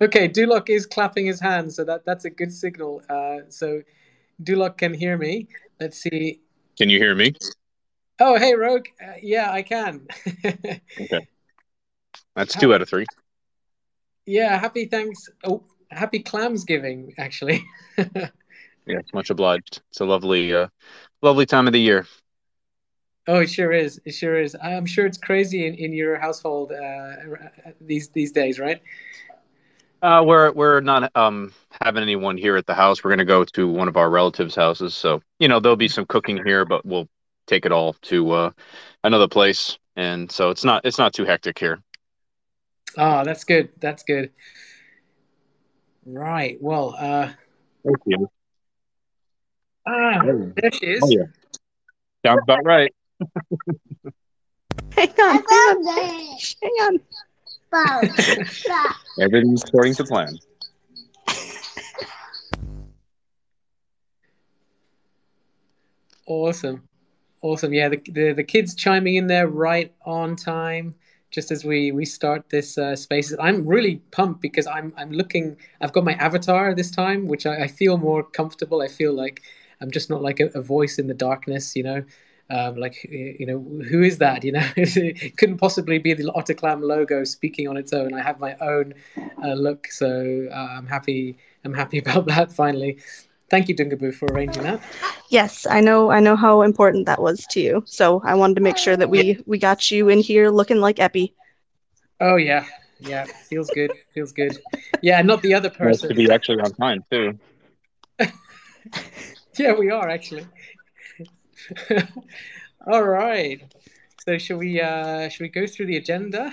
Okay, Duloc is clapping his hands, so that, that's a good signal. Uh, so Duloc can hear me. Let's see. Can you hear me? Oh, hey, Rogue. Uh, yeah, I can. okay. That's two out of three. Yeah, happy thanks. Oh, happy Clamsgiving, actually. yes, much obliged. It's a lovely, uh, lovely time of the year. Oh, it sure is. It sure is. I'm sure it's crazy in, in your household uh, these these days, right? Uh, we're we're not um having anyone here at the house. We're gonna go to one of our relatives' houses. So you know there'll be some cooking here, but we'll take it all to uh, another place, and so it's not it's not too hectic here. Oh, that's good. That's good. Right. Well, uh, thank you. Ah, there she is. Oh, yeah. Sounds about right. hang on, hang on, hang on. Everything's according to plan. Awesome. Awesome. Yeah, the, the, the kids chiming in there right on time, just as we we start this uh, space. I'm really pumped because I'm I'm looking. I've got my avatar this time, which I, I feel more comfortable. I feel like I'm just not like a, a voice in the darkness, you know um, like you know who is that you know? It couldn't possibly be the OtterClam logo speaking on its own. I have my own uh, look so uh, i'm happy i'm happy about that finally. Thank you dungabu for arranging that. Yes i know i know how important that was to you. So i wanted to make sure that we we got you in here looking like epi. Oh yeah. Yeah feels good feels good. Yeah not the other person nice to be actually on time too. Yeah we are actually All right. So should we uh should we go through the agenda?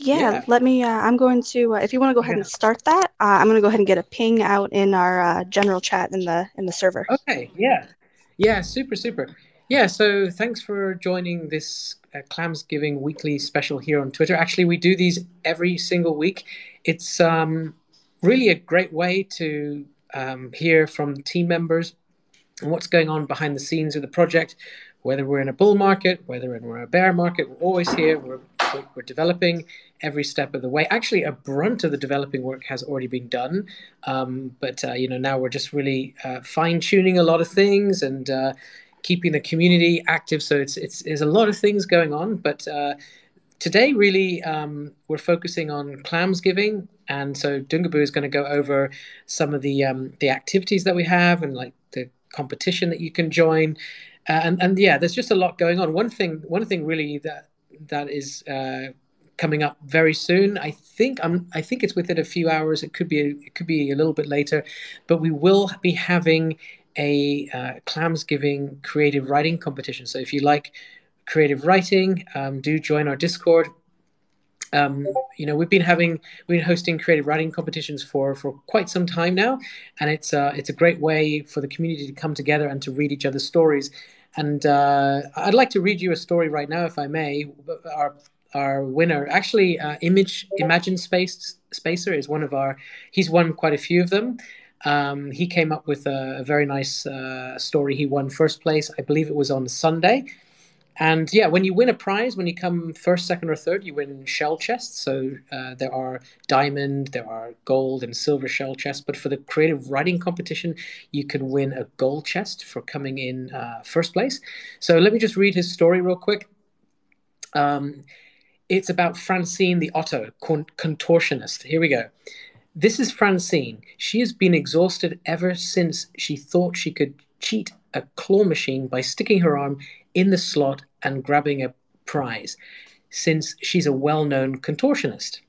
Yeah, yeah. let me. Uh, I'm going to. Uh, if you want to go ahead yeah. and start that, uh, I'm going to go ahead and get a ping out in our uh, general chat in the in the server. Okay. Yeah. Yeah. Super. Super. Yeah. So thanks for joining this uh, Clamsgiving weekly special here on Twitter. Actually, we do these every single week. It's um, really a great way to um, hear from team members and what's going on behind the scenes of the project, whether we're in a bull market, whether we're in a bear market, we're always here. We're, we're developing every step of the way. Actually, a brunt of the developing work has already been done, um, but uh, you know now we're just really uh, fine tuning a lot of things and uh, keeping the community active. So it's it's there's a lot of things going on, but uh, today really um, we're focusing on Clamsgiving and so dungabu is going to go over some of the um, the activities that we have and like competition that you can join. Uh, and and yeah, there's just a lot going on. One thing one thing really that that is uh, coming up very soon. I think I'm I think it's within a few hours. It could be it could be a little bit later, but we will be having a uh, Clamsgiving creative writing competition. So if you like creative writing, um, do join our Discord um, you know, we've been having we've been hosting creative writing competitions for for quite some time now, and it's uh, it's a great way for the community to come together and to read each other's stories. And uh, I'd like to read you a story right now, if I may. Our our winner, actually, uh, Image Imagine Space Spacer is one of our. He's won quite a few of them. Um, he came up with a, a very nice uh, story. He won first place, I believe it was on Sunday and yeah, when you win a prize, when you come first, second, or third, you win shell chests. So uh, there are diamond, there are gold and silver shell chests. But for the creative writing competition, you can win a gold chest for coming in uh, first place. So let me just read his story real quick. Um, it's about Francine the Otto, contortionist. Here we go. This is Francine. She has been exhausted ever since she thought she could cheat a claw machine by sticking her arm in the slot and grabbing a prize, since she's a well known contortionist.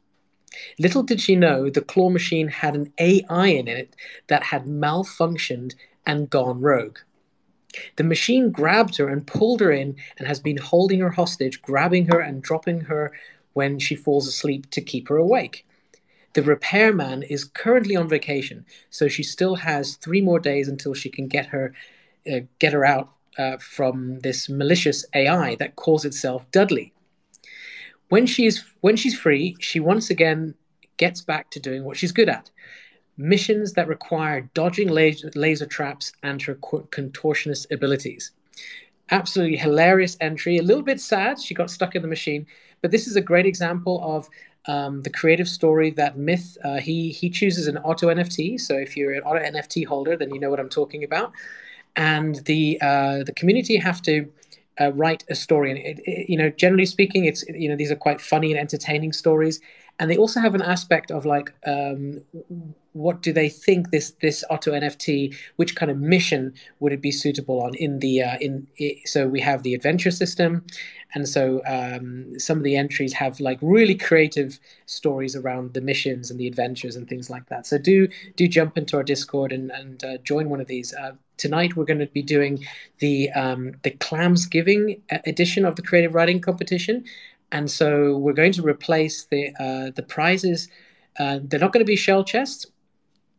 Little did she know the claw machine had an AI in it that had malfunctioned and gone rogue. The machine grabbed her and pulled her in and has been holding her hostage, grabbing her and dropping her when she falls asleep to keep her awake. The repairman is currently on vacation, so she still has three more days until she can get her uh, get her out uh, from this malicious AI that calls itself Dudley. When she's when she's free, she once again gets back to doing what she's good at: missions that require dodging laser, laser traps and her contortionist abilities. absolutely hilarious entry. A little bit sad, she got stuck in the machine, but this is a great example of um, the creative story that Myth uh, he he chooses an Otto NFT. So if you're an Otto NFT holder, then you know what I'm talking about. And the uh, the community have to uh, write a story, and it, it, you know, generally speaking, it's you know these are quite funny and entertaining stories, and they also have an aspect of like um, what do they think this this Otto nft which kind of mission would it be suitable on in the uh, in it, so we have the adventure system. And so um, some of the entries have like really creative stories around the missions and the adventures and things like that. So do do jump into our discord and and uh, join one of these. Uh, tonight we're going to be doing the um, the Clamsgiving edition of the creative writing competition and so we're going to replace the uh, the prizes. Uh, they're not going to be shell chests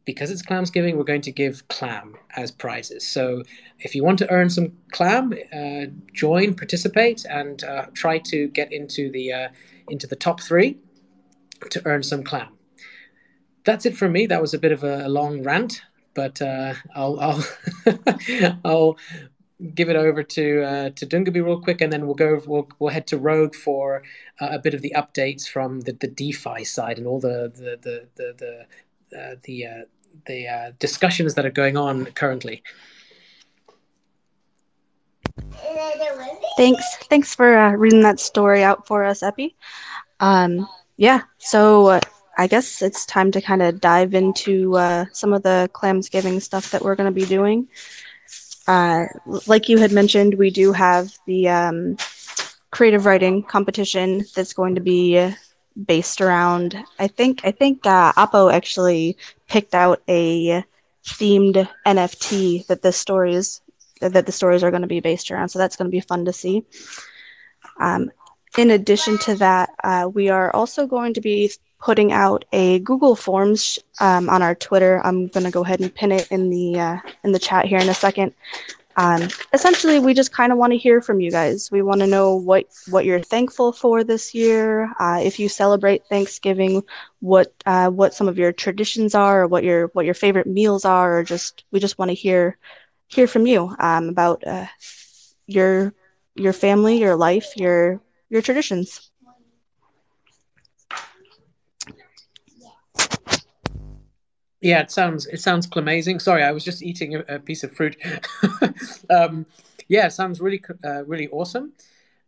because it's Clamsgiving. We're going to give clam as prizes. So if you want to earn some clam, uh, join, participate, and uh, try to get into the uh, into the top three to earn some clam. That's it from me. That was a bit of a, a long rant, but uh, I'll I'll I'll give it over to uh, to Dungaby real quick, and then we'll go. We'll, we'll head to Rogue for uh, a bit of the updates from the, the DeFi side and all the the the the the, uh, the, uh, the uh, discussions that are going on currently. Thanks, thanks for uh, reading that story out for us, Epi. Um, yeah, so I guess it's time to kind of dive into some of the Clamsgiving stuff that we're going to be doing. Uh, like you had mentioned, we do have the um, creative writing competition that's going to be based around. I think I think uh, Oppo actually picked out a themed NFT that the stories that the stories are going to be based around. So that's going to be fun to see. Um, in addition to that, uh, we are also going to be putting out a Google Forms um, on our Twitter. I'm going to go ahead and pin it in the uh, in the chat here in a second. Um, essentially, we just kind of want to hear from you guys. We want to know what what you're thankful for this year. Uh, if you celebrate Thanksgiving, what uh, what some of your traditions are, or what your what your favorite meals are, or just we just want to hear hear from you um, about uh, your your family, your life, your your traditions. Yeah, it sounds it sounds amazing. Sorry, I was just eating a, a piece of fruit. um, yeah, sounds really uh, really awesome.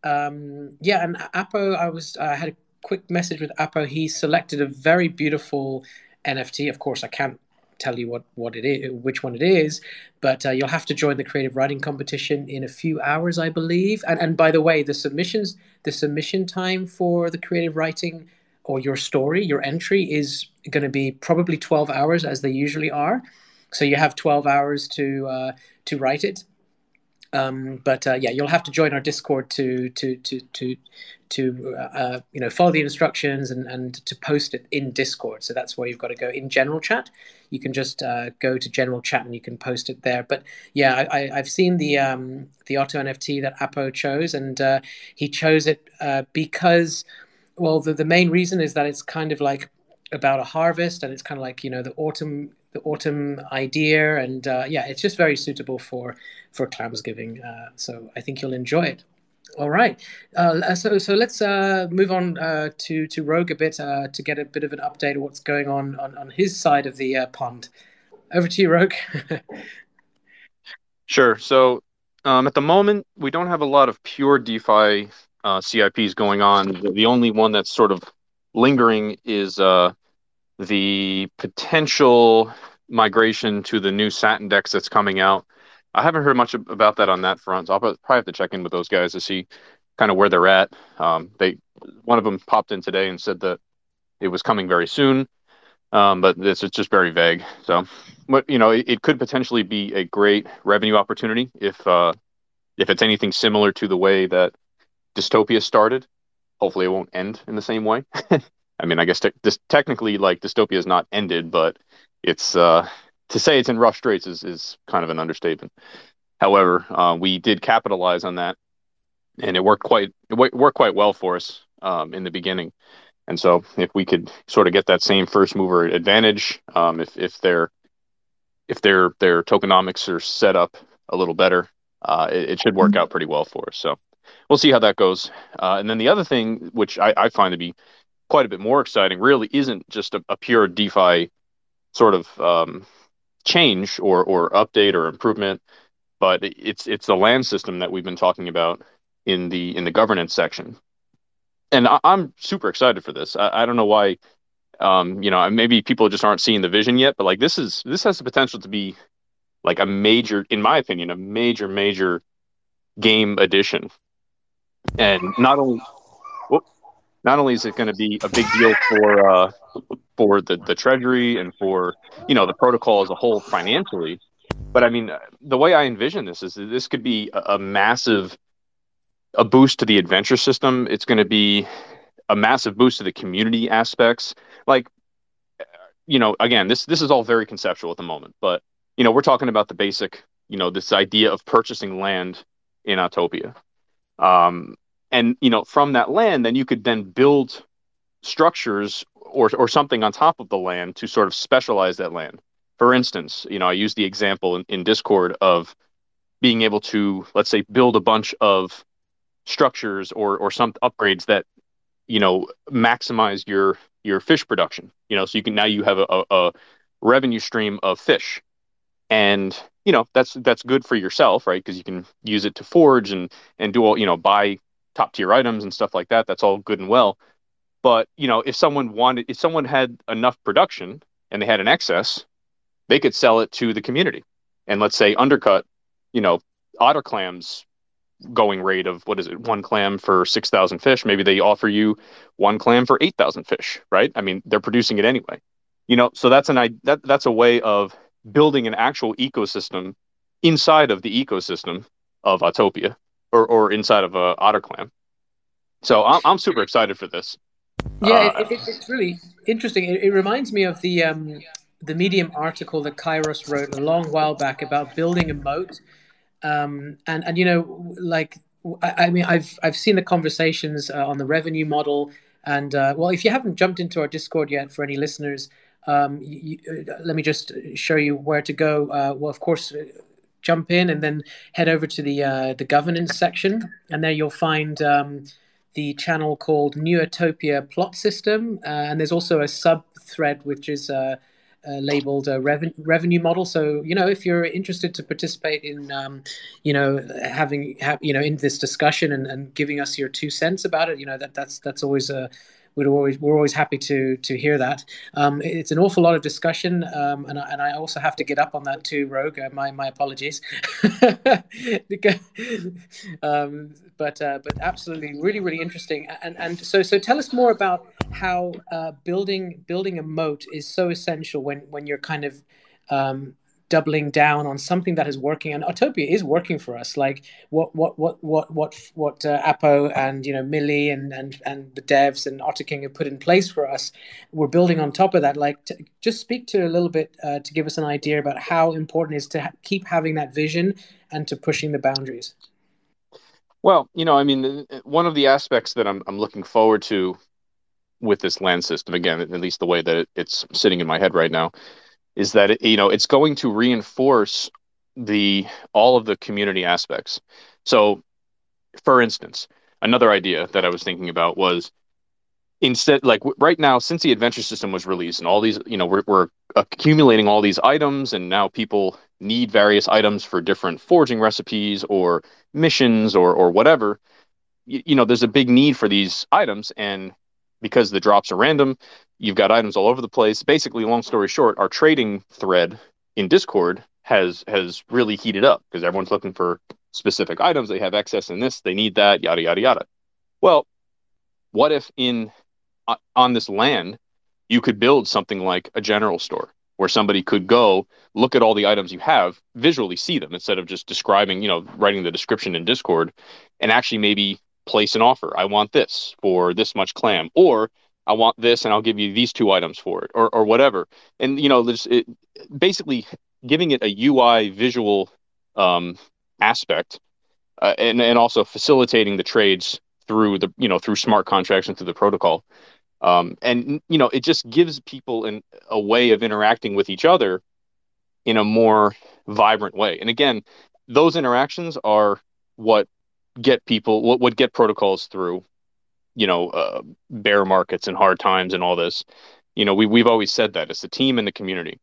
Um, yeah, and Apo, I was I had a quick message with Apo. He selected a very beautiful NFT. Of course, I can't tell you what what it is, which one it is, but uh, you'll have to join the creative writing competition in a few hours, I believe. And and by the way, the submissions the submission time for the creative writing or your story, your entry is going to be probably 12 hours as they usually are. So you have 12 hours to uh, to write it. Um, but uh, yeah, you'll have to join our Discord to to to to to uh, you know follow the instructions and and to post it in Discord. So that's where you've got to go in general chat. You can just uh, go to general chat and you can post it there. But yeah, I, have seen the um, the Otto NFT that Apo chose, and uh, he chose it uh, because well, the, the main reason is that it's kind of like about a harvest, and it's kind of like you know the autumn the autumn idea, and uh, yeah, it's just very suitable for for Clamsgiving. Uh, so I think you'll enjoy it. All right, uh, so so let's uh, move on uh, to to Rogue a bit uh, to get a bit of an update of what's going on on, on his side of the pond. Over to you, Rogue. sure. So um, at the moment, we don't have a lot of pure DeFi uh, CIPs going on. The only one that's sort of lingering is uh, the potential migration to the new Sat index that's coming out. I haven't heard much about that on that front. So I'll probably have to check in with those guys to see kind of where they're at. Um, they one of them popped in today and said that it was coming very soon, um, but this is just very vague. So, but you know, it, it, could potentially be a great revenue opportunity if uh, if it's anything similar to the way that dystopia started. Hopefully, it won't end in the same way. I mean, I guess te- this technically, like dystopia is not ended, but it's uh, to say it's in rough straits is is kind of an understatement. However, uh, we did capitalize on that, and it worked quite it worked quite well for us um, in the beginning. And so, if we could sort of get that same first mover advantage, um, if if their if their their tokenomics are set up a little better, uh, it, it, should work out pretty well for us. So we'll see how that goes. Uh, and then the other thing, which I, I, find to be quite a bit more exciting, really isn't just a, a pure DeFi sort of um, change or or update or improvement, but it's it's the land system that we've been talking about in the in the governance section. And I, am super excited for this. I, I don't know why um, you know, maybe people just aren't seeing the vision yet, but like this is this has the potential to be like a major, in my opinion, a major, major game addition. And not only whoop, not only is it going to be a big deal for uh, for the the treasury and for you know the protocol as a whole financially, but I mean the way I envision this is this could be a, a massive a boost to the adventure system. It's going to be a massive boost to the community aspects. Like, you know, again, this this is all very conceptual at the moment, but you know, we're talking about the basic, you know, this idea of purchasing land in Ottopia. Um, and you know, from that land, then you could then build structures or or something on top of the land to sort of specialize that land. For instance, you know, I use the example in, in Discord of being able to, let's say, build a bunch of structures or or some upgrades that you know maximize your your fish production you know so you can now you have a, a, revenue stream of fish and you know that's that's good for yourself right? Because you can use it to forge and and do all you know buy top tier items and stuff like that. That's all good and well. But you know if someone wanted if someone had enough production and they had an excess they could sell it to the community. And let's say undercut you know otter clams going rate of what is it one clam for 6000 fish. Maybe they offer you one clam for 8000 fish right? I mean they're producing it anyway. You know so that's an i that that's a way of building an actual ecosystem inside of the ecosystem of Ottopia or or inside of a uh, OtterClam so i'm, I'm super excited for this. Yeah uh, it, it, it's really interesting. It, it reminds me of the um the medium article that kairos wrote a long while back about building a moat. Um, and and you know like I, I, mean I've I've seen the conversations uh, on the revenue model. And uh, well if you haven't jumped into our Discord yet for any listeners um, you, uh, let me just show you where to go. Uh, well of course uh, jump in and then head over to the uh, the governance section. And there you'll find um, the channel called Neutopia Plot System. And there's also a sub thread which is uh, labeled a reven- revenue model. So you know, if you're interested to participate in, um, you know, having ha- you know in this discussion and, and giving us your two cents about it, you know that that's that's always a we're always we're always happy to to hear that. Um, it's an awful lot of discussion, um, and I, and I also have to get up on that too, Rogue. Uh, my my apologies. um, but uh, but absolutely, really really interesting. And and so so tell us more about how uh, building building a moat is so essential when when you're kind of um, doubling down on something that is working. And Ottopia is working for us. Like what what what what what what uh, Apo and you know Millie and and and the devs and Otter King have put in place for us we're building on top of that. Like to, just speak to a little bit uh, to give us an idea about how important it is to ha- keep having that vision and to pushing the boundaries. Well you know I mean one of the aspects that I'm I'm looking forward to with this land system again at least the way that it's sitting in my head right now is that it, you know it's going to reinforce the all of the community aspects. So, for instance, another idea that I was thinking about was instead like right now since the adventure system was released and all these you know we're, we're accumulating all these items and now people need various items for different forging recipes or missions or or whatever you, you know there's a big need for these items and because the drops are random you've got items all over the place. Basically, long story short, our trading thread in Discord has has really heated up because everyone's looking for specific items. They have excess in this, they need that, yada yada yada. Well, what if in uh, on this land you could build something like a general store where somebody could go look at all the items you have, visually see them instead of just describing, you know, writing the description in Discord and actually maybe place an offer. I want this for this much clam or I want this, and I'll give you these two items for it, or or whatever. And you know, there's it, basically giving it a UI visual um, aspect, uh, and and also facilitating the trades through the you know through smart contracts and through the protocol. Um, and you know, it just gives people an, a way of interacting with each other in a more vibrant way. And again, those interactions are what get people what would get protocols through you know uh, bear markets and hard times and all this. You know we, we've always said that it's the team and the community.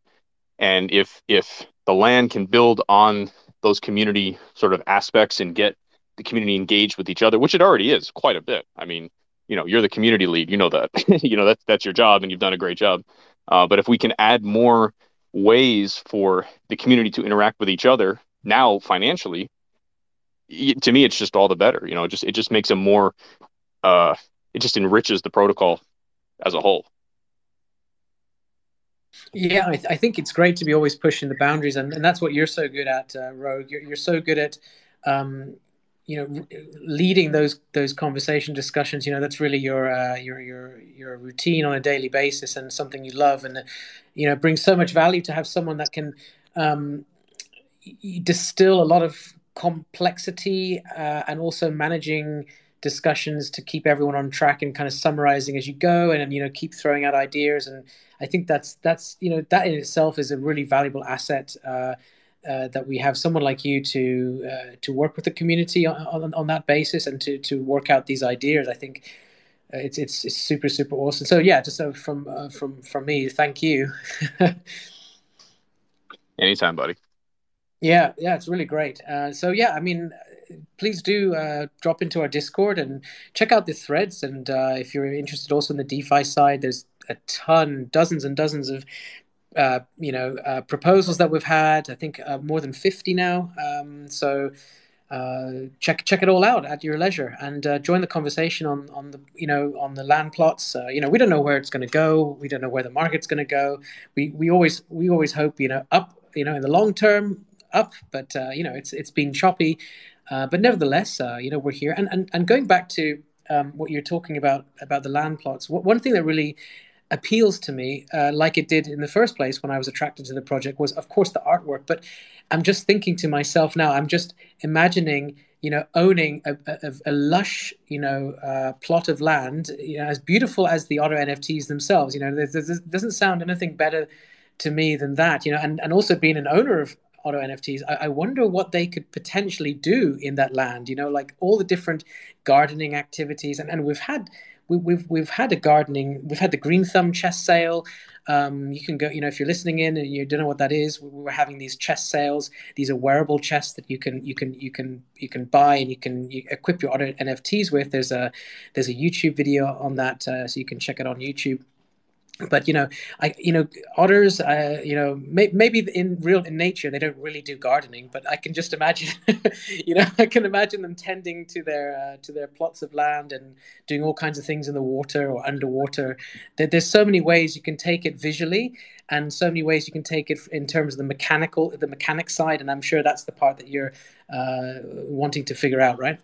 And if if the land can build on those community sort of aspects and get the community engaged with each other which it already is quite a bit. I mean you know you're the community lead you know that. You know that's that's your job and you've done a great job. Uh, but if we can add more ways for the community to interact with each other now financially to me it's just all the better you know it just it just makes a more uh it just enriches the protocol as a whole. Yeah I, th- I think it's great to be always pushing the boundaries and, and that's what you're so good at uh, rogue. You're, you're so good at um you know leading those those conversation discussions you know that's really your uh, your your your routine on a daily basis and something you love and you know brings so much value to have someone that can um, distill a lot of complexity uh, and also managing discussions to keep everyone on track and kind of summarizing as you go and you know keep throwing out ideas. And i think that's that's you know that in itself is a really valuable asset uh, uh, that we have someone like you to uh, to work with the community on, on, on, that basis and to to work out these ideas. I think it's it's, it's super super awesome. So yeah just so from uh, from from me thank you. Anytime buddy yeah, yeah, it's really great. Uh, so yeah, I mean, please do uh, drop into our Discord and check out the threads. And uh, if you're interested also in the DeFi side, there's a ton, dozens and dozens of uh, you know uh, proposals that we've had. I think uh, more than fifty now. Um, so. check check it all out at your leisure and join the conversation on on the you know on the land plots. you know we don't know where it's going to go. We don't know where the market's going to go. We we always we always hope you know up you know in the long term up, but uh, you know it's it's been choppy. Uh, but nevertheless, uh, you know we're here. And and, and going back to um, what you're talking about about the land plots, one thing that really appeals to me, uh, like it did in the first place when I was attracted to the project, was of course the artwork. But I'm just thinking to myself now. I'm just imagining you know, owning a, a, a lush, you know, uh, plot of land, you know, as beautiful as the Otter NFTs themselves. You know, there, doesn't sound anything better to me than that. You know, and, and also being an owner of Otter NFTs, I, I, wonder what they could potentially do in that land. You know, like all the different gardening activities, and, and we've had we, we've we've had a gardening, we've had the Green Thumb chest sale. Um, you can go, you know, if you're listening in and you don't know what that is, we we're having these chest sales. These are wearable chests that you can you can you can you can buy and you can you equip your Otto NFTs with. There's a there's a YouTube video on that, uh, so you can check it on YouTube but you know i you know otters uh, you know may, maybe in real in nature they don't really do gardening but i can just imagine you know i can imagine them tending to their uh, to their plots of land and doing all kinds of things in the water or underwater. There, there's so many ways you can take it visually and so many ways you can take it in terms of the mechanical the mechanic side and i'm sure that's the part that you're uh, wanting to figure out right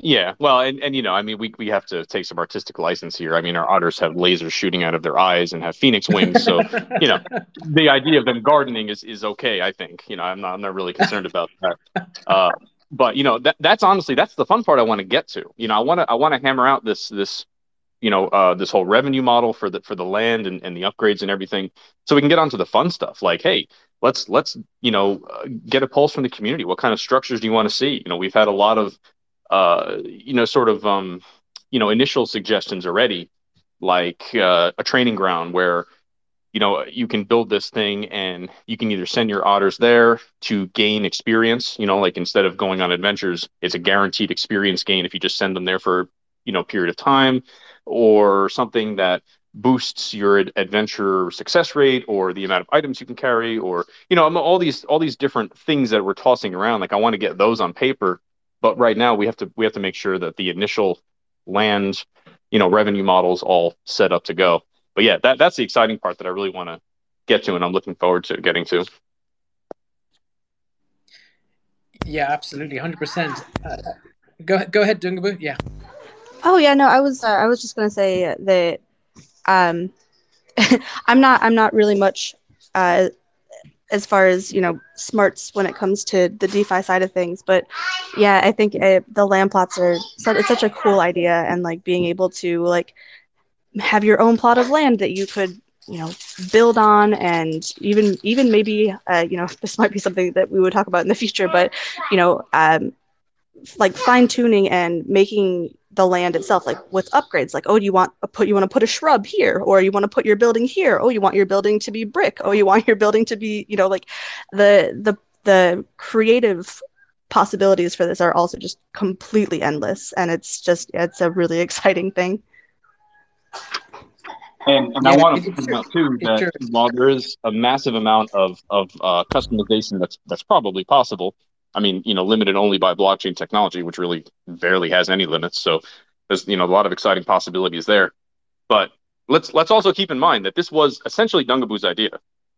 yeah, well, and, and you know, I mean, we, we have to take some artistic license here. I mean, our otters have lasers shooting out of their eyes and have phoenix wings, so you know, the idea of them gardening is is okay. I think you know, I'm not I'm not really concerned about that. Uh, but you know, that that's honestly that's the fun part I want to get to. You know, I want to I want to hammer out this this you know uh, this whole revenue model for the for the land and, and the upgrades and everything, so we can get onto the fun stuff. Like, hey, let's let's you know uh, get a pulse from the community. What kind of structures do you want to see? You know, we've had a lot of uh, you know, sort of, um, you know, initial suggestions already, like uh, a training ground where, you know, you can build this thing and you can either send your otters there to gain experience, you know, like instead of going on adventures, it's a guaranteed experience gain if you just send them there for, you know, period of time or something that boosts your adventure success rate or the amount of items you can carry or you know all these all these different things that we're tossing around. Like i want to get those on paper but right now we have to we have to make sure that the initial land, you know, revenue models all set up to go. But yeah, that that's the exciting part that I really want to get to, and I'm looking forward to getting to. Yeah, absolutely, hundred uh, percent. Go go ahead, Dungabu. Yeah. Oh yeah, no, I was uh, I was just gonna say that um, I'm not I'm not really much uh, as far as you know smarts when it comes to the DeFi side of things. But yeah, I think it, the land plots are it's such a cool idea, and like being able to like have your own plot of land that you could you know build on and even even maybe uh, you know this might be something that we would talk about in the future but you know um, like fine tuning and making the land itself like with upgrades like oh do you want a put you want to put a shrub here or you want to put your building here oh you want your building to be brick oh you want your building to be you know like the the the creative possibilities for this are also just completely endless and it's just it's a really exciting thing. And, and yeah, I want to point out too that while there is a massive amount of of uh, customization that's that's probably possible, I mean, you know, limited only by blockchain technology, which really barely has any limits. So there's you know a lot of exciting possibilities there. But let's let's also keep in mind that this was essentially Dungaboo's idea.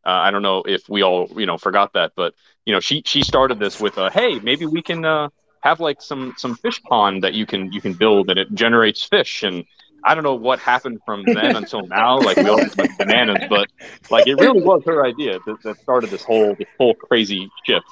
Uh, I don't know if we all you know forgot that, but you know she she started this with a hey maybe we can uh, have like some some fish pond that you can you can build and it generates fish and I don't know what happened from then until now. Like we all went bananas, but like it really was her idea that, that started this whole this whole crazy shift.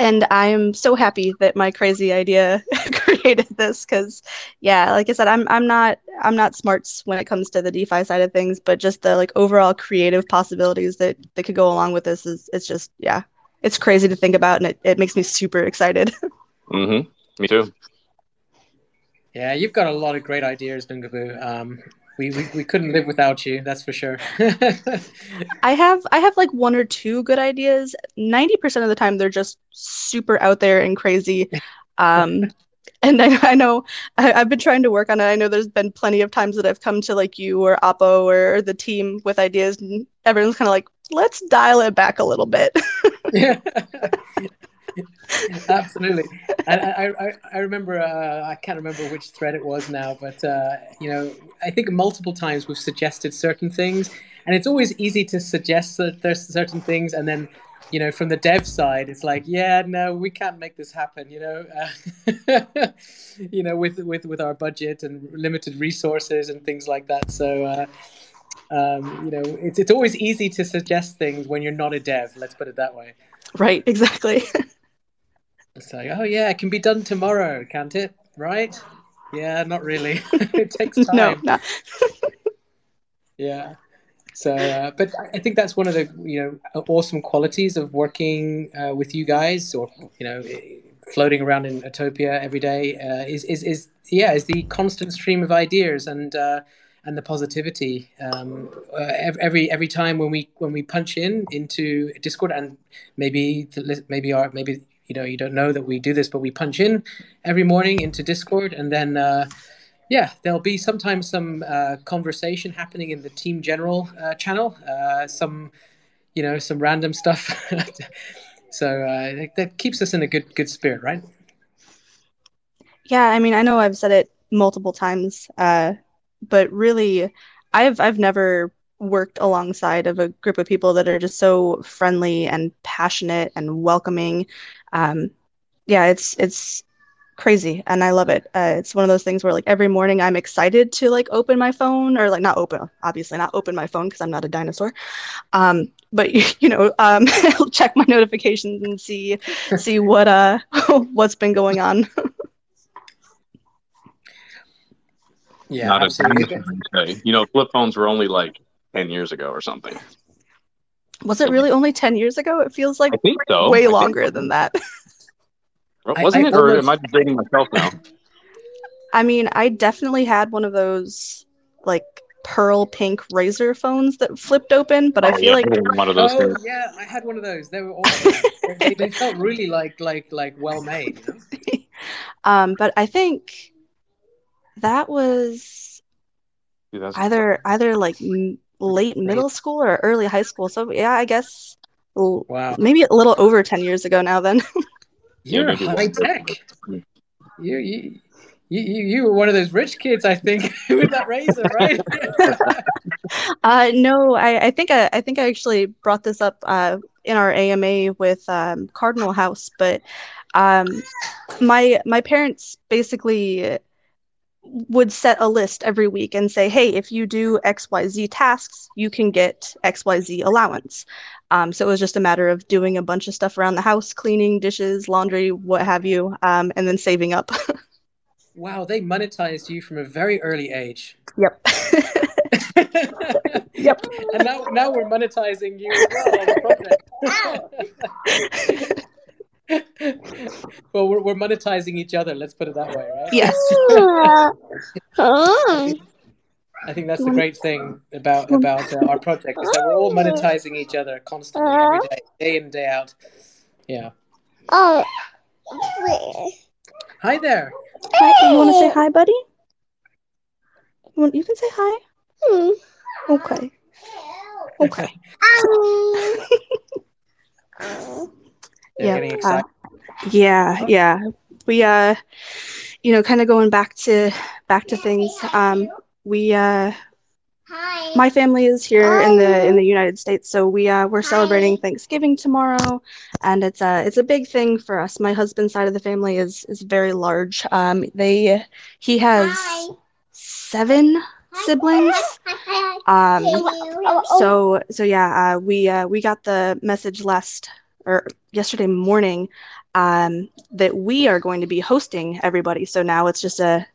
And I'm so happy that my crazy idea created this because, yeah, like I said, I'm I'm not I'm not smarts when it comes to the DeFi side of things, but just the like overall creative possibilities that that could go along with this is it's just yeah, it's crazy to think about, and it, it makes me super excited. mm-hmm. Me too. Yeah, you've got a lot of great ideas, Dungaboo. Um, we, we, we couldn't live without you, that's for sure. I have I have like one or two good ideas. Ninety percent of the time, they're just super out there and crazy. Um, and I, I know I, have been trying to work on it. I know there's been plenty of times that I've come to like you or Oppo or the team with ideas, and everyone's kind of like, "Let's dial it back a little bit." yeah. Absolutely. And I, I, I remember, uh, I can't remember which thread it was now, but, uh, you know, I think multiple times we've suggested certain things, and it's always easy to suggest that there's certain things, and then, you know, from the dev side, it's like, yeah, no, we can't make this happen, you know, uh, you know, with, with, with our budget and limited resources and things like that. So, uh, um, you know, it's, it's always easy to suggest things when you're not a dev, let's put it that way. Right, exactly. It's like, oh yeah, it can be done tomorrow, can't it? Right? Yeah, not really. it takes time. No, no. yeah. So, uh, but I think that's one of the you know awesome qualities of working uh, with you guys, or you know, floating around in Utopia every day. Uh, is is is yeah, is the constant stream of ideas and uh, and the positivity. Um, uh, every every time when we when we punch in into Discord and maybe maybe our maybe you know you don't know that we do this but we punch in every morning into discord and then uh, yeah there'll be sometimes some uh, conversation happening in the team general uh, channel uh, some you know some random stuff. So uh, that keeps us in a good good spirit right? Yeah i mean i know i've said it multiple times uh, but really i've i've never worked alongside of a group of people that are just so friendly and passionate and welcoming um, yeah, it's it's crazy and I love it. Uh, it's one of those things where like every morning I'm excited to like open my phone or like not open, obviously not open my phone because I'm not a dinosaur. Um, but you know, um, check my notifications and see see what uh what's been going on. yeah, not absolutely. You know, flip phones were only like ten years ago or something. Was it really only 10 years ago? It feels like so. way longer so. than that. Wasn't I, it? I or am I dating myself now? I mean, I definitely had one of those like pearl pink Razr phones that flipped open, but oh, I feel yeah, like one of those. Oh things. yeah, I had one of those. They were awesome. they, they, felt really like like like well made. You know? um, but I think that was either either like late middle school or early high school. So yeah, I guess wow. maybe a little over 10 years ago now then. You're high tech. You, you, you, you were one of those rich kids, I think, with that Razr, right? uh, no, I, I think I, I think I actually brought this up uh, in our AMA with um, Cardinal House, but um, my my parents basically would set a list every week and say, hey, if you do XYZ tasks, you can get XYZ allowance. Um, so it was just a matter of doing a bunch of stuff around the house, cleaning dishes, laundry, what have you, um, and then saving up. Wow, they monetized you from a very early age. Yep. yep. And now, now we're monetizing you as well on the project. well, we're, we're monetizing each other. Let's put it that way, right? Yes. I think that's the great thing about about uh, our project is that we're all monetizing each other constantly every day, day in day out. Yeah. Oh. Hi there. Hi, you want to say hi, buddy? You, want, you can say hi. Hmm. Okay. Okay. They're Yeah, getting uh, excited. Yeah, yeah. We uh you know, kind of going back to back to things. Um we uh Hi. my family is here in the in the United States, so we uh we're celebrating Thanksgiving tomorrow and it's a it's a big thing for us. My husband's side of the family is is very large. Um they he has Hi. seven siblings. Hi. Um so so yeah, uh, we uh, we got the message last or yesterday morning um, that we are going to be hosting everybody. So now it's just a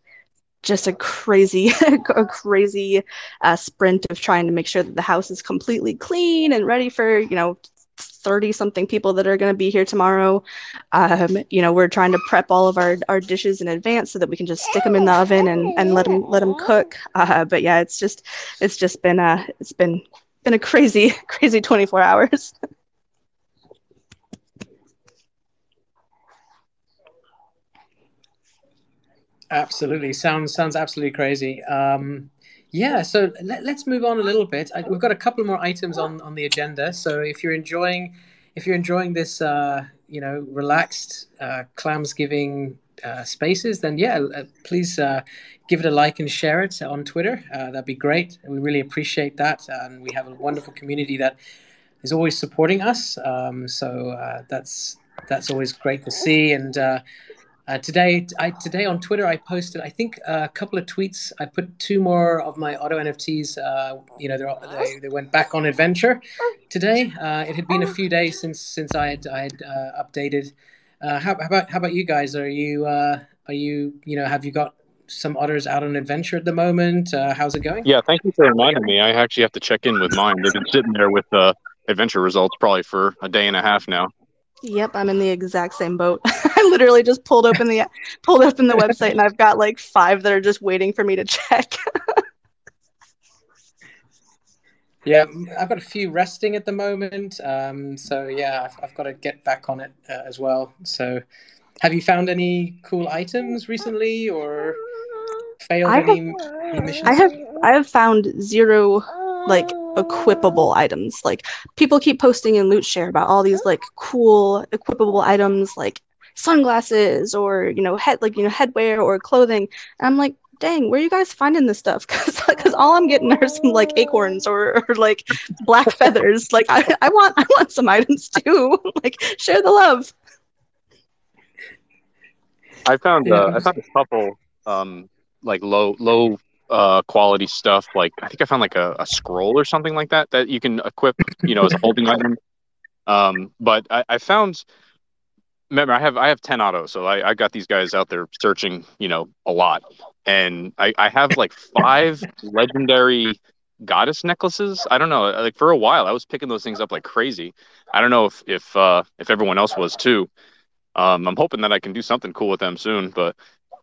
just a crazy a crazy uh, sprint of trying to make sure that the house is completely clean and ready for you know 30 something people that are going to be here tomorrow. Um, you know we're trying to prep all of our, our dishes in advance so that we can just stick them in the oven and, and let them let them cook. Uh, but yeah it's just it's just been a it's been been a crazy crazy 24 hours Absolutely, sounds sounds absolutely crazy. Um, yeah, so let, let's move on a little bit. I, we've got a couple more items on on the agenda. So if you're enjoying if you're enjoying this, uh, you know, relaxed uh, Clamsgiving uh, spaces, then yeah, uh, please uh, give it a like and share it on Twitter. Uh, that'd be great. We really appreciate that, and we have a wonderful community that is always supporting us. Um, so uh, that's that's always great to see. And uh, uh, today, I today on Twitter, I posted I think a couple of tweets. I put two more of my Otto NFTs. Uh, you know, they're all- they they went back on adventure today. Uh, it had been a few days since since I had I had uh, updated. Uh, how, how about how about you guys? Are you uh, are you you know have you got some otters out on adventure at the moment? Uh, how's it going? Yeah, thank you for reminding me. I actually have to check in with mine. They've been sitting there with uh, adventure results probably for a day and a half now. Yep, I'm in the exact same boat. I literally just pulled open the pulled open the website and I've got like five that are just waiting for me to check. Yeah, I've got a few resting at the moment. Um, so yeah, I've, I've got to get back on it uh, as well. So, have you found any cool items recently, or failed I any, any missions? I have I have found zero like equipable items. Like people keep posting in Loot Share about all these like cool equipable items like sunglasses or you know head like you know headwear or clothing. And I'm like, dang, where are you guys finding this stuff? Because because all I'm getting are some like acorns or, or like black feathers. Like I, I want I want some items too. like share the love. I found uh, I found a couple um, like low low uh, quality stuff. Like I think I found like a, a scroll or something like that that you can equip, you know, as a holding item. Um, but I, I found. Remember, I have I have ten Ottos, so I, I got these guys out there searching, you know, a lot, and I, I have like five legendary goddess necklaces. I don't know, like for a while I was picking those things up like crazy. I don't know if if uh, if everyone else was too. Um, I'm hoping that I can do something cool with them soon. But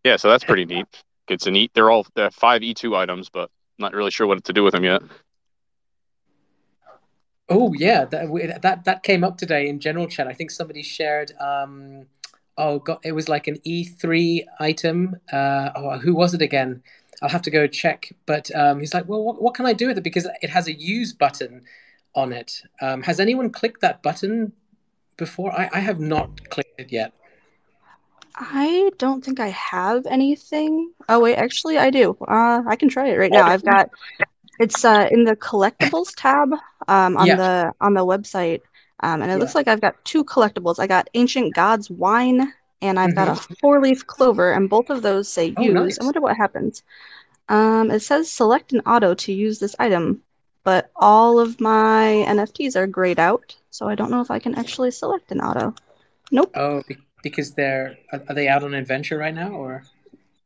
yeah, so that's pretty neat. It's a neat. They're all they're five E2 items, but I'm not really sure what to do with them yet. Oh yeah, that that that came up today in general chat. I think somebody shared. Um, oh god, it was like an E3 item. Uh, oh, who was it again? I'll have to go check. But um, he's like, well, what, what can I do with it? Because it has a use button on it. Um, has anyone clicked that button before? I, I have not clicked it yet. I don't think I have anything. Oh wait, actually I do. Uh, I can try it right now. I've got it's uh in the collectibles tab um on Yeah. the on the website. Um, and it looks like I've got two collectibles. I got Ancient Gods wine and I've got a four-leaf clover, and both of those say Oh, use. nice. I wonder what happens. Um, it says select an Otto to use this item, but all of my NFTs are grayed out, so I don't know if I can actually select an Otto. Nope. Oh, because they're are, are they out on adventure right now, or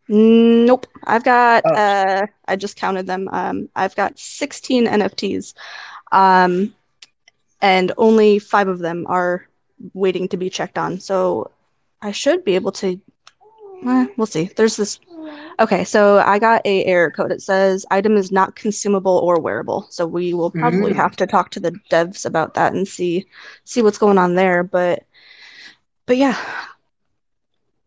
Nope. I've got Oh. uh I just counted them. Um I've got 16 NFTs. Um and only 5 of them are waiting to be checked on. So I should be able to eh, we'll see. There's this Okay, so I got a error code. It says item is not consumable or wearable. So we will probably Mm. have to talk to the devs about that and see see what's going on there. But but yeah,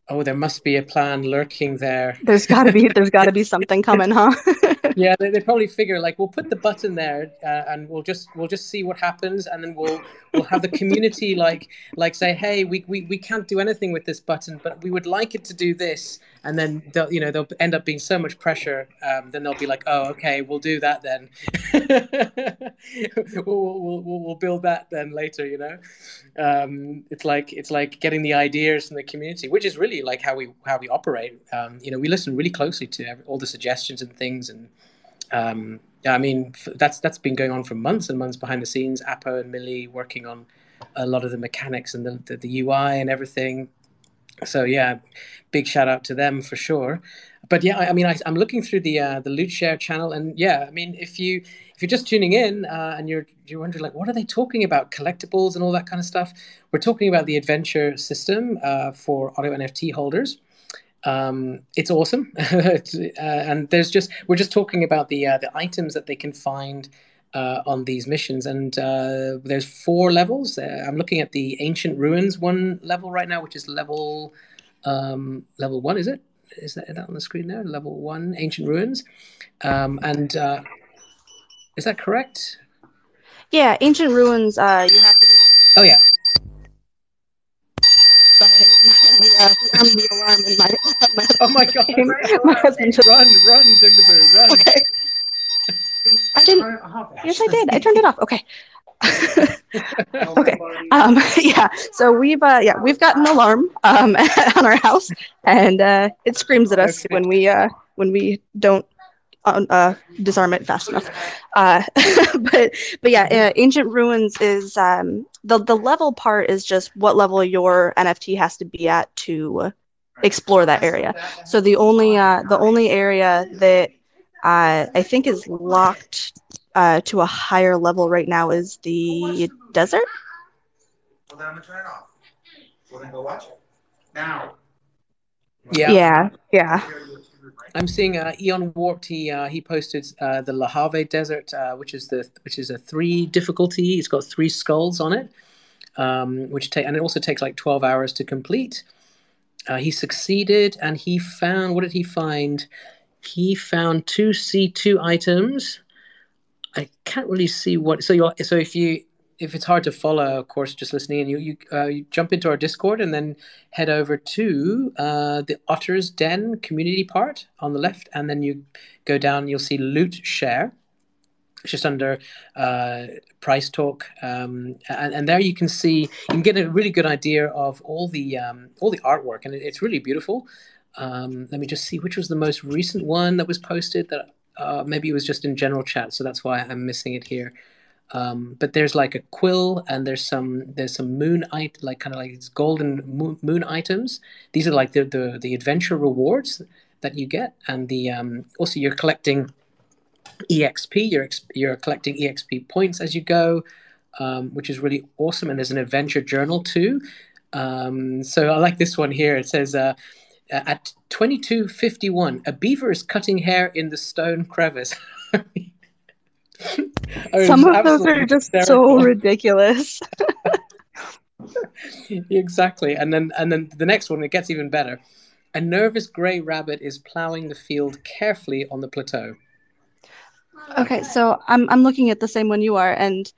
Oh, there must be a plan lurking there. there's gotta be there's gotta be something coming, huh? Yeah, they, they probably figure like we'll put the button there uh, and we'll just we'll just see what happens and then we'll we'll have the community like like say hey we, we, we can't do anything with this button but we would like it to do this and then they'll you know they'll end up being so much pressure um, then they'll be like oh okay we'll do that then we'll, we'll, we'll, build that then later you know um, it's like it's like getting the ideas from the community which is really like how we how we operate um, you know we listen really closely to every, all the suggestions and things and um, I mean that's that's been going on for months and months behind the scenes. Apo and Millie working on a lot of the mechanics and the, the, the UI and everything. So yeah, big shout out to them for sure. But yeah, I, I mean, I, I'm looking through the uh, the Loot Share channel, and yeah, I mean, if you if you're just tuning in uh, and you're you're wondering like, what are they talking about, collectibles and all that kind of stuff? We're talking about the adventure system uh, for Otto NFT holders um, it's awesome uh, and there's just we're just talking about the uh, the items that they can find uh, on these missions and uh, there's four levels uh, i'm looking at the ancient ruins one level right now which is level um, level one is it is that, on the screen there level one ancient ruins um, and uh, is that correct Yeah, ancient ruins. Uh, you have to be. oh yeah Sorry, my, uh, I'm the alarm in my. my oh my god My husband just- run run Dingaboo run Okay. I didn't. Yes, I did. I turned it off. Okay. okay. Um, yeah. So we've uh, yeah we've got an alarm um on our house, and uh, it screams at us Okay. when we uh when we don't uh, uh, disarm it fast enough. Uh, but but yeah, uh, ancient ruins is um the the level part is just what level your NFT has to be at to explore that area. So the only uh the only area that uh, I think is locked uh, to a higher level right now is the desert. Well, then I'm gonna turn it off. Well, then go watch it. Now. yeah Yeah, yeah. I'm seeing uh, Eon Warped. He uh, he posted uh, the Lahave Desert, uh, which is the which is a three difficulty. It's got three skulls on it, um, which take and it also takes like twelve hours to complete. Uh, he succeeded, and he found what did he find? He found two C two items. I can't really see what. So you so if you if it's hard to follow, of course, just listening, and you you, uh, you jump into our Discord and then head over to uh, the Otter's Den community part on the left, and then you go down. You'll see Loot Share. It's just under uh, Price Talk, um, and, and there you can see you can get a really good idea of all the um, all the artwork, and it, it's really beautiful. Um, let me just see which was the most recent one that was posted. That uh, maybe it was just in general chat, so that's why I'm missing it here. Um, but there's like a quill and there's some there's some moon it like kind of like these golden moon, moon items. These are like the, the the adventure rewards that you get, and the um, also you're collecting exp. You're you're collecting exp points as you go, um, which is really awesome. And there's an adventure journal too. Um, so I like this one here. It says. Uh, at 2251, a beaver is cutting hair in the stone crevice. It's Some of those are just so ridiculous. exactly and then and then the next one it gets even better a nervous gray rabbit is plowing the field carefully on the plateau Okay, so I'm I'm looking at the same one you are, and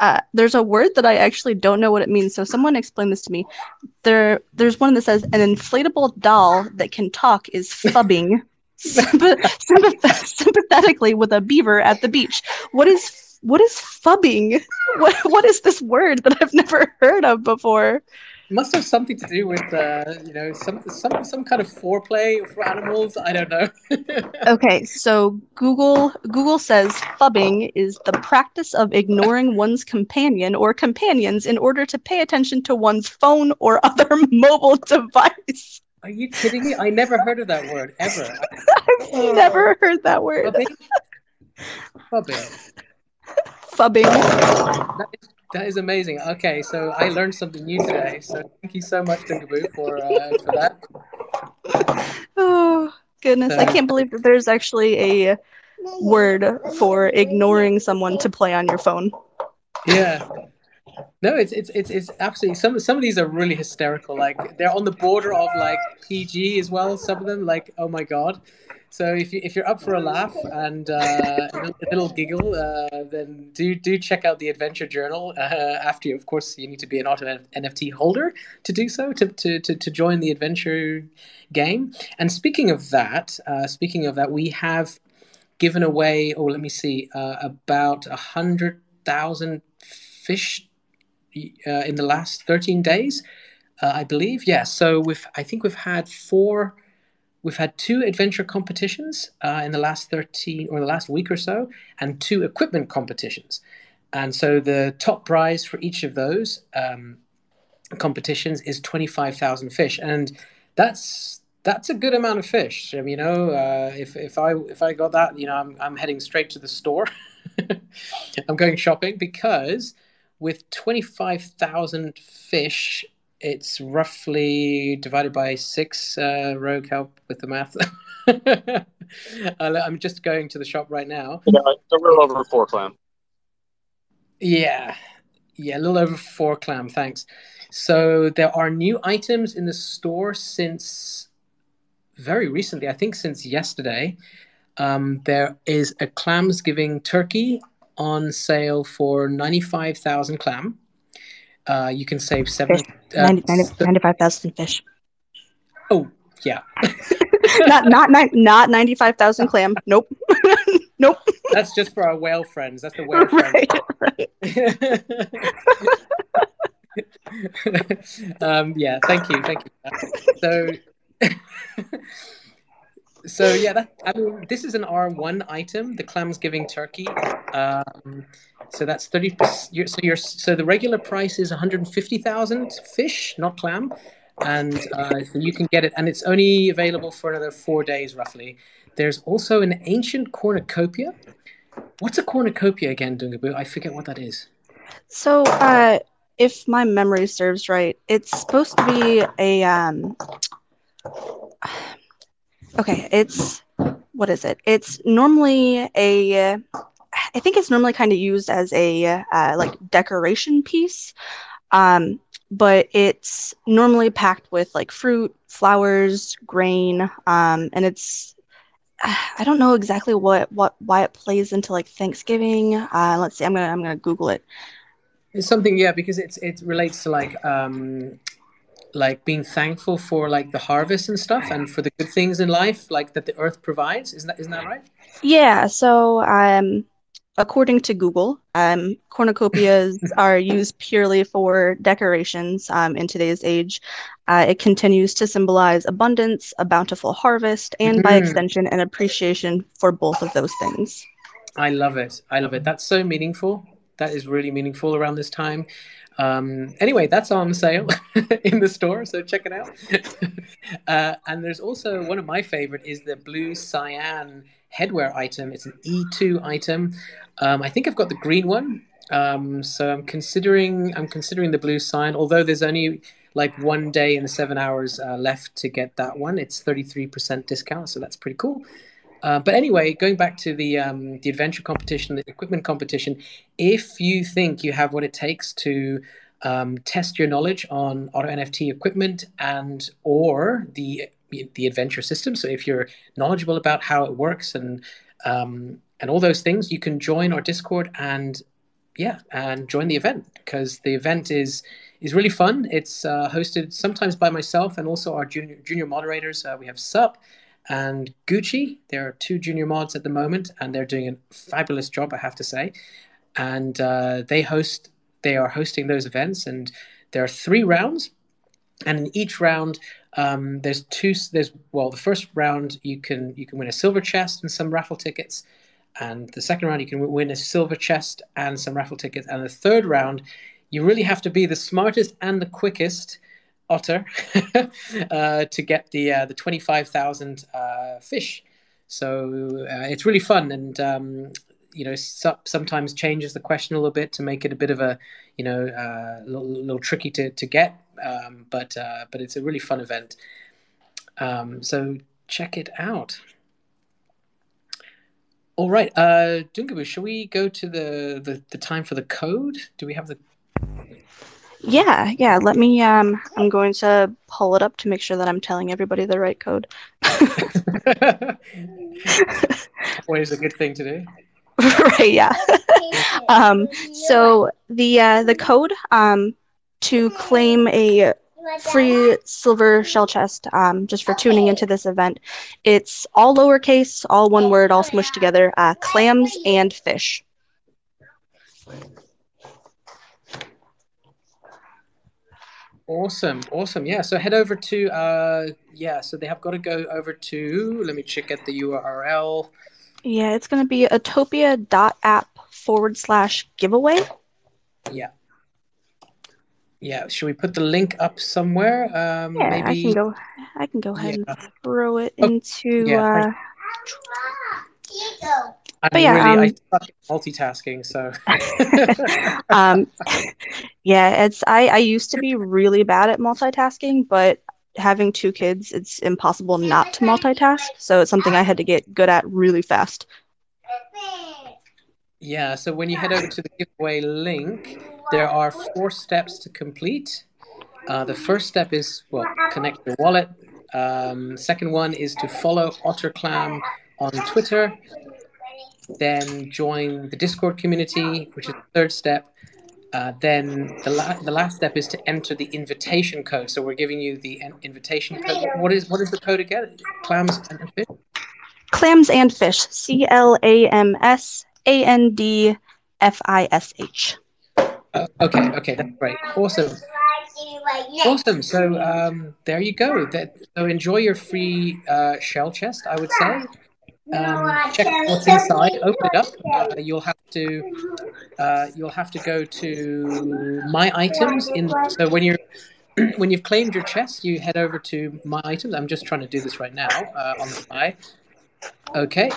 uh, there's a word that I actually don't know what it means. So someone explain this to me. There there's one that says an inflatable doll that can talk is phubbing sympath- sympath- sympathetically with a beaver at the beach. What is what is phubbing? What what is this word that I've never heard of before? Must have something to do with uh, you know some some some kind of foreplay for animals i don't know Okay, so Google Google says phubbing is the practice of ignoring one's companion or companions in order to pay attention to one's phone or other mobile device. Are you kidding me? I never heard of that word ever. I've never heard that word. Phubbing? Phubbing. Phubbing. That is, that is amazing. Okay, so I learned something new today. So thank you so much, Dungaboo, for uh, for that. Oh goodness, I can't believe that there's actually a word for ignoring someone to play on your phone. Yeah. No, it's it's it's it's absolutely some some of these are really hysterical. Like they're on the border of like PG as well. Some of them, like oh my god. So if you if you're up for a laugh and uh, a little- giggle, uh, then do do check out the Adventure Journal. Uh, after you, of course, you need to be an Otto NFT holder to do so to to to, to join the adventure game. And speaking of that, uh, speaking of that, we have given away. Oh, let me see, uh, about a hundred thousand fish uh, in the last 13 days, I believe. Yeah, so we've I think we've had four, we've had two adventure competitions uh, in the last 13 or the last week or so, and two equipment competitions. And so the top prize for each of those um, competitions is 25,000 fish, and that's that's a good amount of fish. You know, uh, if if I if I got that, you know, I'm I'm heading straight to the store. I'm going shopping because with 25,000 fish, it's roughly divided by six. Uh, Rogue, help with the math. I'm just going to the shop right now. Yeah, it's a little over four clam. Yeah, yeah, a little over four clam. Thanks. So there are new items in the store since very recently. I think since yesterday. Um, there is a clams giving turkey on sale for ninety-five thousand clam. Uh, you can save seven. Fish. Uh, 90, 90 95,000 fish. oh, yeah. not not not not 95,000 clam. Nope. nope. That's just for our whale friends. That's the whale friends. right, right. um, yeah, thank you, thank you. So, so yeah, that, I mean, this is an R1 item, the clams giving turkey. Um, so that's thirty. percent So your so the regular price is one hundred fifty thousand fish, not clam, and uh, so you can get it, and it's only available for another four days roughly. There's also an ancient cornucopia. What's a cornucopia again, Dungaboo? I forget what that is. So, uh, if my memory serves right, it's supposed to be a um. Okay, it's what is it? It's normally a. I think it's normally kind of used as a uh, like decoration piece, um, but it's normally packed with like fruit, flowers, grain, um, and it's. I don't know exactly what what why it plays into like Thanksgiving. Uh, let's see. I'm gonna I'm gonna Google it. It's something, yeah, because it's it relates to like um like being thankful for like the harvest and stuff and for the good things in life like that the earth provides. Isn't that isn't that right? Yeah, so um, according to Google, um, cornucopias are used purely for decorations um, in today's age. Uh, it continues to symbolize abundance, a bountiful harvest, and by Mhm. extension, an appreciation for both of those things. I love it. I love it. That's so meaningful. That is really meaningful around this time. Um, anyway, that's on sale in the store, so check it out. uh, and there's also one of my favorite is the blue cyan headwear item. It's an E2 item. Um, I think I've got the green one. Um, so I'm considering I'm considering the blue cyan. Although there's only like one day and seven hours uh, left to get that one. It's 33% discount, so that's pretty cool. Uh, but anyway, going back to the um, the adventure competition, the equipment competition, if you think you have what it takes to um, test your knowledge on Otto NFT equipment and or the the adventure system, so if you're knowledgeable about how it works and um, and all those things, you can join our Discord and yeah, and join the event because the event is is really fun. It's uh, hosted sometimes by myself and also our junior junior moderators. Uh, we have Sup and Gucci. There are two junior mods at the moment, and they're doing a fabulous job, I have to say. And uh, they host, they are hosting those events, and there are three rounds. And in each round, um, there's two. There's well, the first round you can you can win a silver chest and some raffle tickets, and the second round you can win a silver chest and some raffle tickets, and the third round, you really have to be the smartest and the quickest otter uh, to get the uh, the twenty five thousand uh, fish. So uh, it's really fun, and um, you know so- sometimes changes the question a little bit to make it a bit of a you know uh, a little, little tricky to to get, um, but uh, but it's a really fun event. Um, so check it out. All right, uh, Dungabu, shall we go to the, the the time for the code? Do we have the Yeah, yeah. Let me. Um, I'm going to pull it up to make sure that I'm telling everybody the right code. Always a good thing to do. right. Yeah. um. So the uh, the code um to claim a free silver shell chest um just for tuning into this event, it's all lowercase, all one word, all smushed together. Uh, clams and fish. Awesome, awesome. Yeah, so head over to uh yeah, so they have got to go over to let me check at the URL. Yeah, it's gonna be ottopia.app forward slash giveaway. Yeah. Yeah, should we put the link up somewhere? Um Yeah, I can go. I can go ahead Yeah. and throw it Oh, into. yeah, Uh, thank- I'm but yeah, really I um, suck at multitasking, so um, yeah, it's. I I used to be really bad at multitasking, but having two kids, it's impossible not to multitask. So it's something I had to get good at really fast. Yeah, so when you head over to the giveaway link, there are four steps to complete. Uh, the first step is, well, connect your wallet. Um, second one is to follow OtterClam on Twitter. Then join the Discord community, which is the third step. Uh, then the, la- the last step is to enter the invitation code. So we're giving you the in- invitation code. What is what is the code again? Clams and fish. Clams and fish. C L A M S A N D F I S H. Uh, okay, okay, that's great. Awesome. Awesome. So um, there you go. That, so enjoy your free uh, shell chest. I would say. Um, check what's inside. Open it up. Uh, you'll have to. Uh, you'll have to go to my items. In so when you're when you've claimed your chest, you head over to my items. I'm just trying to do this right now uh, on the fly. Okay.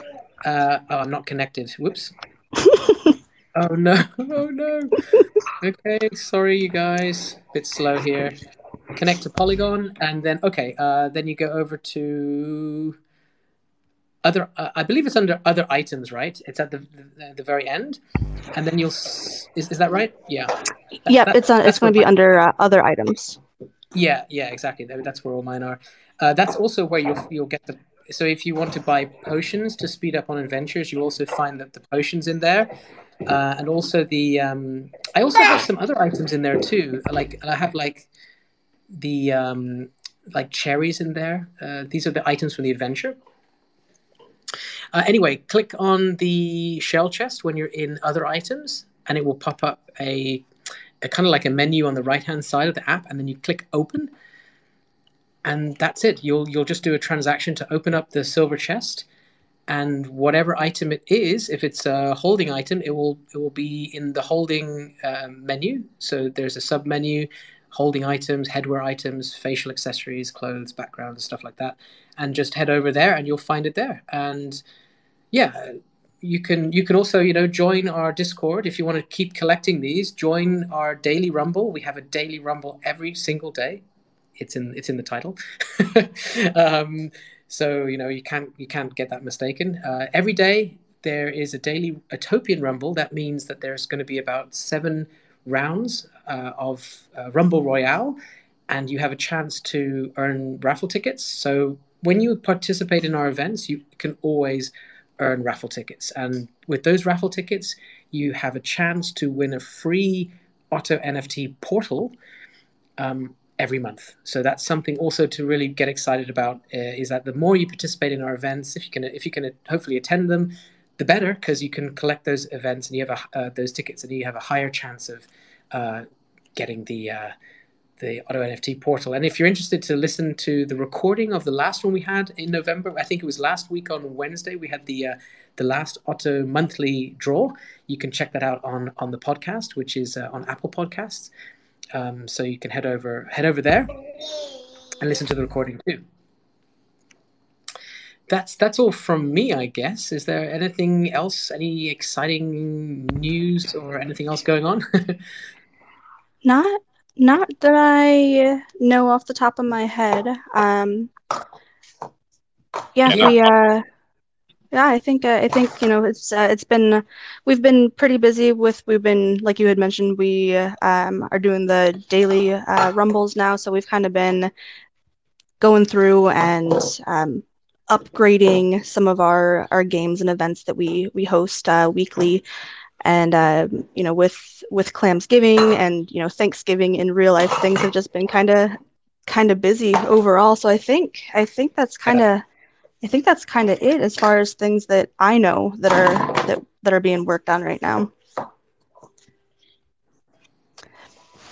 Uh, oh, I'm not connected. Whoops. Oh no! Oh no! Okay, sorry, you guys. Bit slow here. Connect to Polygon, and then okay, uh, then you go over to other. Uh, I believe it's under other items, right? It's at the the, the very end, and then you'll. s- Is is that right? Yeah. That- Yep, that- it's on. It's going to be under uh, other items. yeah, yeah, exactly. That's where all mine are. Uh, that's also where you'll you'll get the. So if you want to buy potions to speed up on adventures, you also find that the potions in there, uh, and also the. Um, I also have some other items in there too. Like I have like the um, like cherries in there. Uh, these are the items from the adventure. Uh, anyway, click on the shell chest when you're in other items, and it will pop up a, a kind of like a menu on the right hand side of the app, and then you click open, and that's it. You'll you'll just do a transaction to open up the silver chest, and whatever item it is, if it's a holding item, it will it will be in the holding um, menu. So there's a sub menu, holding items, headwear items, facial accessories, clothes, backgrounds, stuff like that, and just head over there, and you'll find it there. And yeah, you can you can also you know join our Discord if you want to keep collecting these. Join our daily Rumble. We have a daily Rumble every single day. It's in it's in the title. um, so you know you can't you can't get that mistaken. Uh, every day there is a daily Ottopian Rumble. That means that there's going to be about seven rounds uh, of uh, Rumble Royale, and you have a chance to earn raffle tickets. So when you participate in our events, you can always earn raffle tickets, and with those raffle tickets, you have a chance to win a free Otto NFT portal. Um, every month. So that's something also to really get excited about. Uh, is that the more you participate in our events, if you can, if you can hopefully attend them, the better, because you can collect those events and you have a, uh, those tickets, and you have a higher chance of uh, getting the uh, the Otto NFT portal. And if you're interested to listen to the recording of the last one we had in November, I think it was last week on Wednesday, we had the uh, the last Otto monthly draw. You can check that out on on the podcast, which is uh, on Apple Podcasts. Um, so you can head over head over there and listen to the recording too. That's that's all from me, I guess. Is there anything else? Any exciting news or anything else going on? Not not that I know off the top of my head. Um, yeah, Yeah. we uh, yeah, I think uh, I think you know it's uh, it's been we've been pretty busy with we've been like you had mentioned we um are doing the daily uh, rumbles now, so we've kind of been going through and um, upgrading some of our our games and events that we we host uh, weekly. And uh, you know with with clamsgiving and you know thanksgiving in real life things have just been kind of kind of busy overall. So i think i think that's kind of i think that's kind of it as far as things that i know that are that that are being worked on right now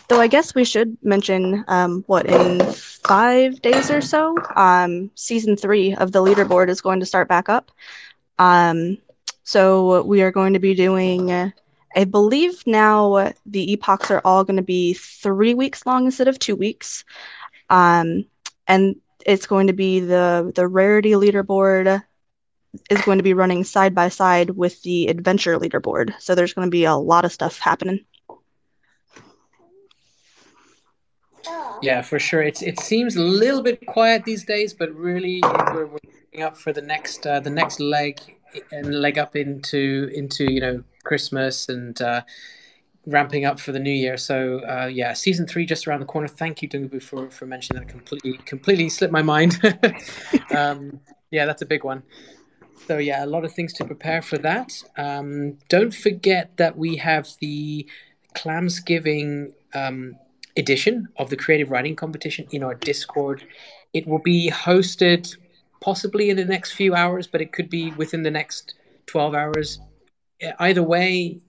though i guess we should mention um, what in five days or so um, season three of the leaderboard is going to start back up um, so we are going to be doing, I believe now the epochs are all going to be three weeks long instead of two weeks. Um, and it's going to be the the rarity leaderboard is going to be running side by side with the adventure leaderboard. So there's going to be a lot of stuff happening. Yeah, for sure. It's it seems a little bit quiet these days, but really we're, we're up for the next uh, the next leg and leg up into into you know Christmas and uh, ramping up for the new year. So uh, yeah, season three just around the corner. Thank you, Dungabu, for for mentioning that. Completely completely slipped my mind. um, yeah, that's a big one. So yeah, a lot of things to prepare for that. Um, don't forget that we have the Clamsgiving um, edition of the creative writing competition in our Discord. It will be hosted possibly in the next few hours, but it could be within the next 12 hours. Either way,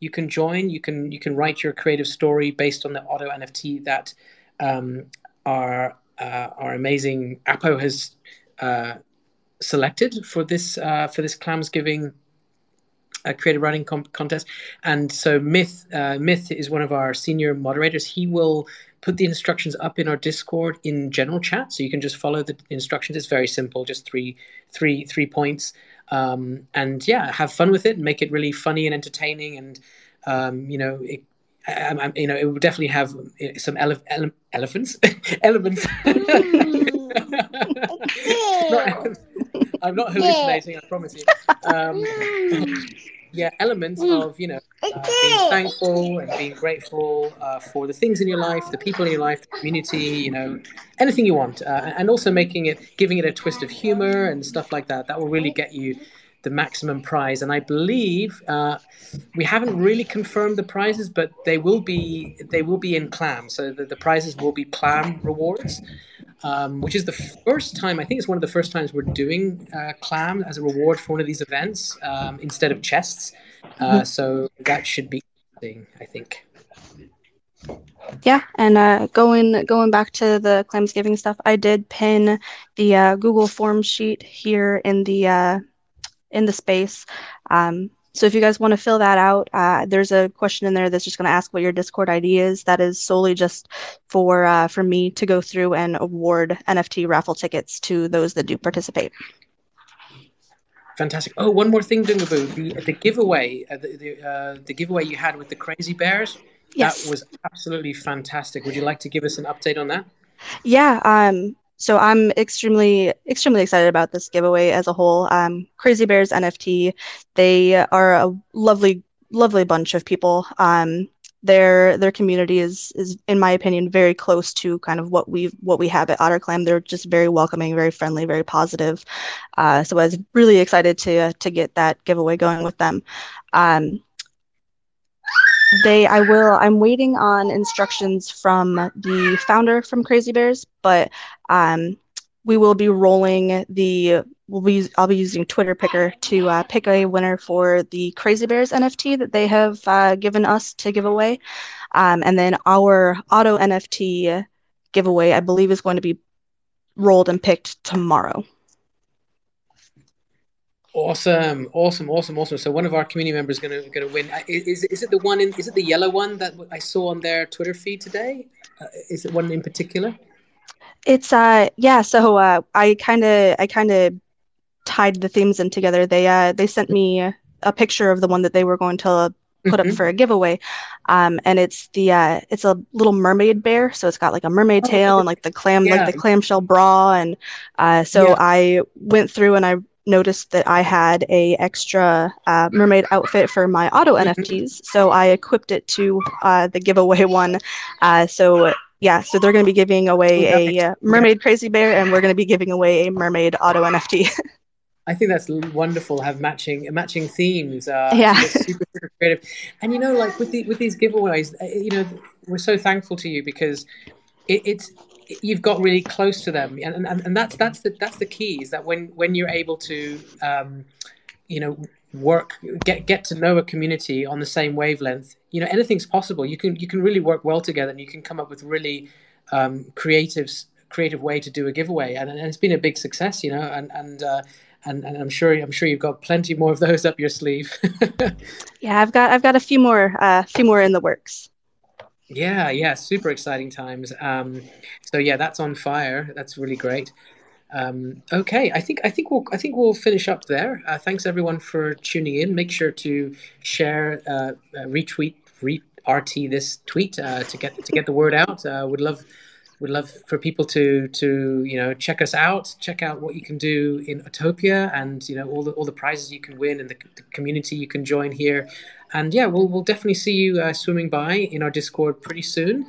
you can join. You can you can write your creative story based on the Otto NFT that um, our uh, our amazing Apo has uh, selected for this uh, for this Clamsgiving uh, creative writing com- contest. And so Myth uh, Myth is one of our senior moderators. He will put the instructions up in our Discord in general chat, so you can just follow the instructions. It's very simple, just three three three points. Um, and yeah, have fun with it. Make it really funny and entertaining, and um, you know. It, I, I, you know, it will definitely have some ele- ele- elephants, elements. Not- I'm not hallucinating, I promise you. Um, yeah, elements of you know uh, being thankful and being grateful uh, for the things in your life, the people in your life, the community, you know, anything you want, uh, and also making it, giving it a twist of humor and stuff like that. That will really get you the maximum prize. And I believe uh, we haven't really confirmed the prizes, but they will be they will be in clam. So the, the prizes will be clam rewards. Um, which is the first time I think it's one of the first times we're doing uh, clam as a reward for one of these events um, instead of chests. Uh, so that should be interesting, I think. Yeah, and uh, going going back to the Clamsgiving stuff, I did pin the uh, Google Forms sheet here in the uh, in the space. Um, so if you guys want to fill that out, uh, there's a question in there that's just going to ask what your Discord ID is. That is solely just for uh, for me to go through and award NFT raffle tickets to those that do participate. Fantastic. Oh, one more thing, Dungaboo. The, the giveaway, uh, the, the, uh, the giveaway you had with the Crazy Bears, Yes. that was absolutely fantastic. Would you like to give us an update on that? Yeah, um, so I'm extremely, extremely excited about this giveaway as a whole. Um, Crazy Bears NFT, they are a lovely, lovely bunch of people. Um, their their community is is, in my opinion, very close to kind of what we what we have at OtterClam. They're just very welcoming, very friendly, very positive. Uh, so I was really excited to to get that giveaway going with them. Um, they i will i'm waiting on instructions from the founder from crazy bears but um, we will be rolling the we'll be i'll be using twitter picker to uh, pick a winner for the crazy bears nft that they have uh, given us to give away. Um, and then our Otto nft giveaway i believe is going to be rolled and picked tomorrow Awesome, awesome, awesome, awesome. So one of our community members is gonna gonna win. Is is it the one in? Is it the yellow one that I saw on their Twitter feed today? Uh, is it one in particular? It's uh yeah, so uh I kind of I kind of tied the themes in together. They uh they sent me a picture of the one that they were going to put up Mhm. for a giveaway. Um and it's the uh it's a little mermaid bear, so it's got like a mermaid Oh, tail and like the clam Yeah. like the clamshell bra and uh so Yeah. I went through and I noticed that I had a extra uh, mermaid outfit for my Otto Mhm. NFTs, so I equipped it to uh, the giveaway one. Uh, so yeah, so they're going to be giving away a uh, mermaid crazy bear, and we're going to be giving away a mermaid Otto NFT. I think that's wonderful. Have matching matching themes. Uh, Yeah. super super creative. And you know, like with the with these giveaways, uh, you know, we're so thankful to you because it, it's you've got really close to them, and, and and that's that's the that's the key is that when when you're able to, um, you know, work get get to know a community on the same wavelength, you know, anything's possible. You can you can really work well together, and you can come up with really um, creative creative way to do a giveaway, and, and it's been a big success, you know, and and. Uh, and, and I'm sure I'm sure you've got plenty more of those up your sleeve. yeah, I've got I've got a few more uh, few more in the works. Yeah, yeah, super exciting times. Um, so yeah, that's on fire. That's really great. Um, okay, I think I think we'll I think we'll finish up there. Uh, thanks everyone for tuning in. Make sure to share, uh, uh, retweet, re RT this tweet uh, to get to get the word out. Uh, would love would love for people to to you know check us out, check out what you can do in Ottopia, and you know all the all the prizes you can win and the, the community you can join here. And yeah, we'll we'll definitely see you uh, swimming by in our Discord pretty soon.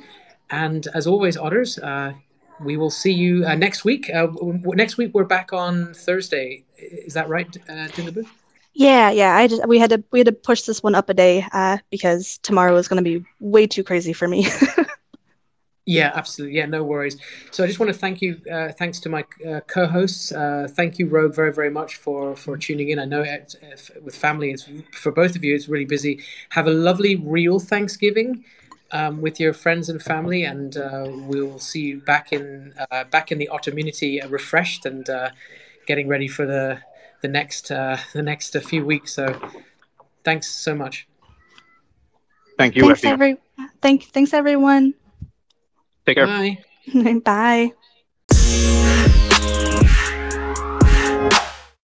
And as always, otters, uh, we will see you uh, next week. Uh, next week we're back on Thursday. Is that right, uh, Dindabu? Yeah, yeah. I just we had to we had to push this one up a day uh, because tomorrow is going to be way too crazy for me. Yeah, absolutely. Yeah, no worries. So I just want to thank you. Uh, thanks to my uh, co-hosts. Uh, thank you, Rogue, very very much for for tuning in. I know it, if, with family, it's for both of you. It's really busy. Have a lovely real Thanksgiving um, with your friends and family, and uh, we'll see you back in uh, back in the Ottomunity, uh, refreshed and uh, getting ready for the the next uh, the next uh, few weeks. So thanks so much. Thank you, thanks Effie. every thank thanks everyone. Take care. Bye. Bye.